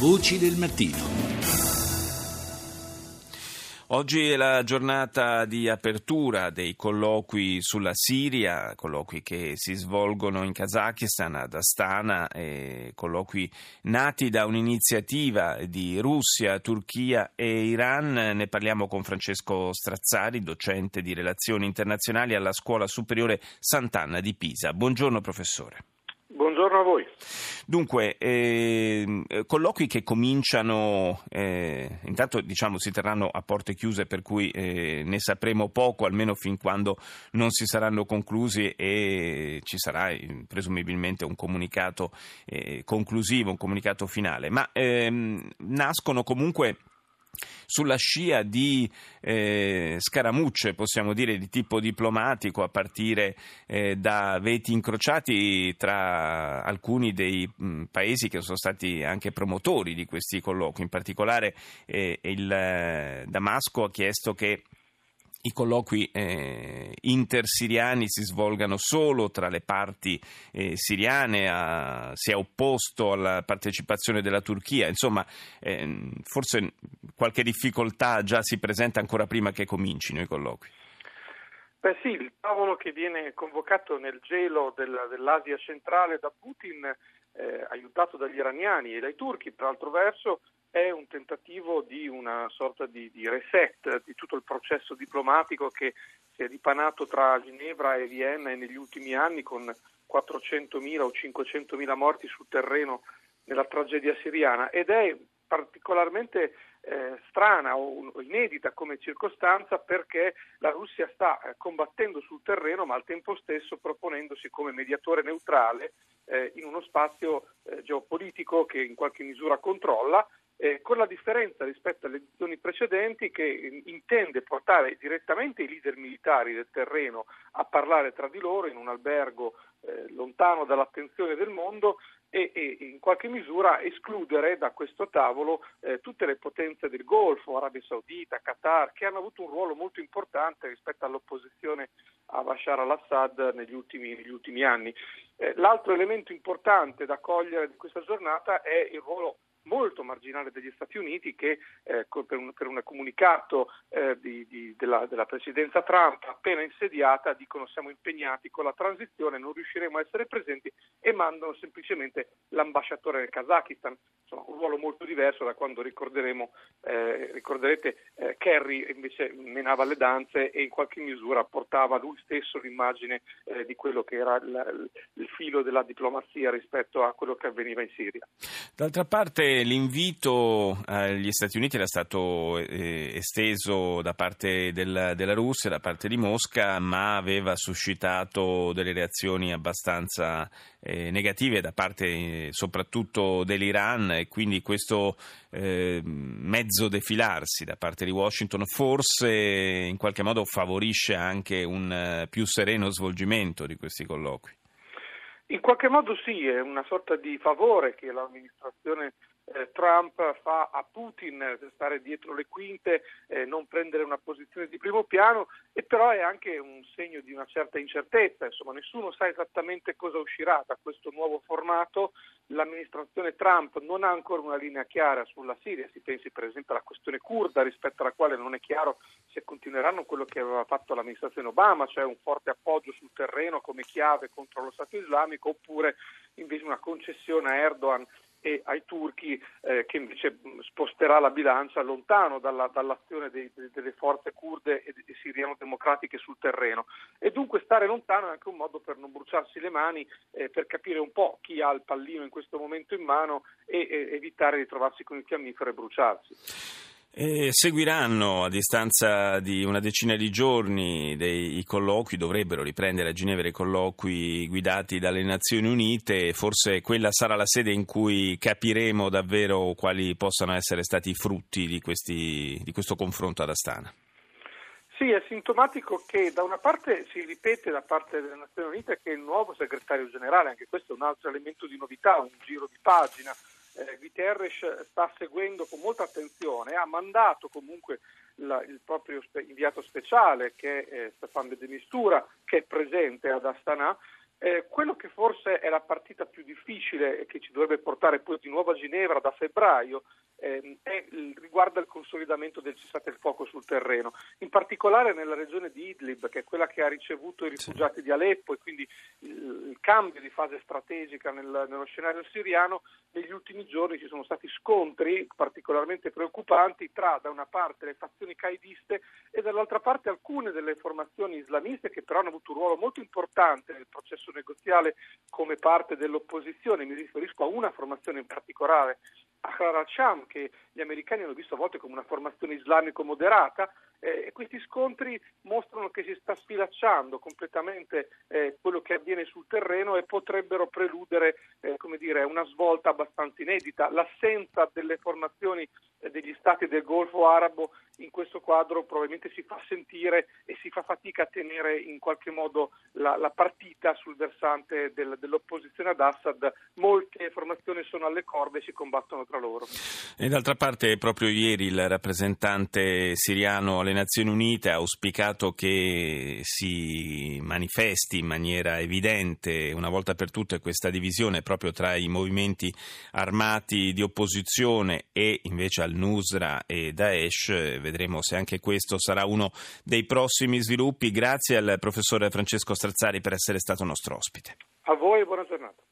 Voci del mattino. Oggi è la giornata di apertura dei colloqui sulla Siria, colloqui che si svolgono in Kazakistan, ad Astana, colloqui nati da un'iniziativa di Russia, Turchia e Iran. Ne parliamo con Francesco Strazzari, docente di relazioni internazionali alla Scuola Superiore Sant'Anna di Pisa. Buongiorno professore. Buongiorno a voi. Dunque, eh, colloqui che cominciano, eh, intanto diciamo si terranno a porte chiuse per cui eh, ne sapremo poco, almeno fin quando non si saranno conclusi e ci sarà eh, presumibilmente un comunicato eh, conclusivo, un comunicato finale, ma ehm, nascono comunque sulla scia di eh, scaramucce, possiamo dire, di tipo diplomatico, a partire eh, da veti incrociati tra alcuni dei mh, paesi che sono stati anche promotori di questi colloqui. In particolare eh, il eh, Damasco ha chiesto che i colloqui eh, intersiriani si svolgano solo tra le parti eh, siriane, a, si è opposto alla partecipazione della Turchia, insomma eh, forse qualche difficoltà già si presenta ancora prima che comincino i colloqui. Beh sì, il tavolo che viene convocato nel gelo della, dell'Asia centrale da Putin, eh, aiutato dagli iraniani e dai turchi, per altro verso, è un tentativo di una sorta di, di, reset di tutto il processo diplomatico che si è dipanato tra Ginevra e Vienna negli ultimi anni con 400.000 o 500.000 morti sul terreno nella tragedia siriana ed è particolarmente eh, strana o inedita come circostanza perché la Russia sta eh, combattendo sul terreno ma al tempo stesso proponendosi come mediatore neutrale eh, in uno spazio eh, geopolitico che in qualche misura controlla eh, con la differenza rispetto alle edizioni precedenti che intende portare direttamente i leader militari del terreno a parlare tra di loro in un albergo eh, lontano dall'attenzione del mondo e, e, in qualche misura escludere da questo tavolo eh, tutte le potenze del Golfo, Arabia Saudita, Qatar, che hanno avuto un ruolo molto importante rispetto all'opposizione a Bashar al-Assad negli ultimi, negli ultimi anni. Eh, l'altro elemento importante da cogliere di questa giornata è il ruolo molto marginale degli Stati Uniti che eh, per, un, per, un, comunicato eh, di, di, della, della, presidenza Trump appena insediata dicono siamo impegnati con la transizione, non riusciremo a essere presenti e mandano semplicemente l'ambasciatore del Kazakistan, insomma un ruolo molto diverso da quando ricorderemo, eh, ricorderete eh, Kerry invece menava le danze e in qualche misura portava lui stesso l'immagine eh, di quello che era il, il filo della diplomazia rispetto a quello che avveniva in Siria. D'altra parte l'invito agli Stati Uniti era stato eh, esteso da parte del, della Russia, da parte di Mosca, ma aveva suscitato delle reazioni abbastanza eh, negative da parte eh, soprattutto dell'Iran e quindi questo eh, mezzo defilarsi da parte di Washington forse in qualche modo favorisce anche un eh, più sereno svolgimento di questi colloqui. In qualche modo sì, è una sorta di favore che l'amministrazione eh, Trump fa a Putin stare dietro le quinte, eh, non prendere una posizione di primo piano e però è anche un segno di una certa incertezza, insomma nessuno sa esattamente cosa uscirà da questo nuovo formato, l'amministrazione Trump non ha ancora una linea chiara sulla Siria, si pensi per esempio alla questione kurda rispetto alla quale non è chiaro se continueranno quello che aveva fatto l'amministrazione Obama, cioè un forte appoggio sul terreno come chiave contro lo Stato islamico oppure invece una concessione a Erdogan e ai turchi eh, che invece sposterà la bilancia lontano dalla, dall'azione dei, delle forze kurde e, e siriano-democratiche sul terreno. E dunque stare lontano è anche un modo per non bruciarsi le mani, eh, per capire un po' chi ha il pallino in questo momento in mano e, e evitare di trovarsi con il fiammifero e bruciarsi. E seguiranno a distanza di una decina di giorni dei colloqui, dovrebbero riprendere a Ginevra i colloqui guidati dalle Nazioni Unite, forse quella sarà la sede in cui capiremo davvero quali possano essere stati i frutti di, questi, di questo confronto ad Astana. Sì, è sintomatico che da una parte si ripete da parte delle Nazioni Unite che il nuovo segretario generale, anche questo è un altro elemento di novità, un giro di pagina, eh, Guterres sta seguendo con molta attenzione, ha mandato comunque la, il proprio spe- inviato speciale che è eh, Stefan de Mistura, che è presente ad Astana, Eh, quello che forse è la partita più difficile e che ci dovrebbe portare poi di nuovo a Ginevra da febbraio ehm, è, riguarda il consolidamento del cessate il fuoco sul terreno, in particolare nella regione di Idlib, che è quella che ha ricevuto i rifugiati di Aleppo e quindi il, il, cambio di fase strategica nel, nello scenario siriano. Negli ultimi giorni ci sono stati scontri particolarmente preoccupanti tra da una parte le fazioni caidiste e dall'altra parte alcune delle formazioni islamiste che però hanno avuto un ruolo molto importante nel processo negoziale come parte dell'opposizione. Mi riferisco a una formazione in particolare, Ahrar al-Sham, che gli americani hanno visto a volte come una formazione islamico moderata, eh, questi scontri mostrano che si sta sfilacciando completamente eh, quello che avviene sul terreno e potrebbero preludere eh, dire, una svolta abbastanza inedita. L'assenza delle formazioni eh, degli stati del Golfo arabo in questo quadro probabilmente si fa sentire e si fa fatica a tenere in qualche modo la, la partita sul versante del, dell'opposizione ad Assad. Molte formazioni sono alle corde e si combattono tra loro. E d'altra parte, proprio ieri il rappresentante siriano alle Nazioni Unite ha auspicato che si manifesti in maniera evidente una volta per tutte questa divisione proprio tra i movimenti armati di opposizione e invece al-Nusra e Daesh. Vedremo se anche questo sarà uno dei prossimi sviluppi. Grazie al professore Francesco Strazzari per essere stato nostro ospite. A voi buona giornata.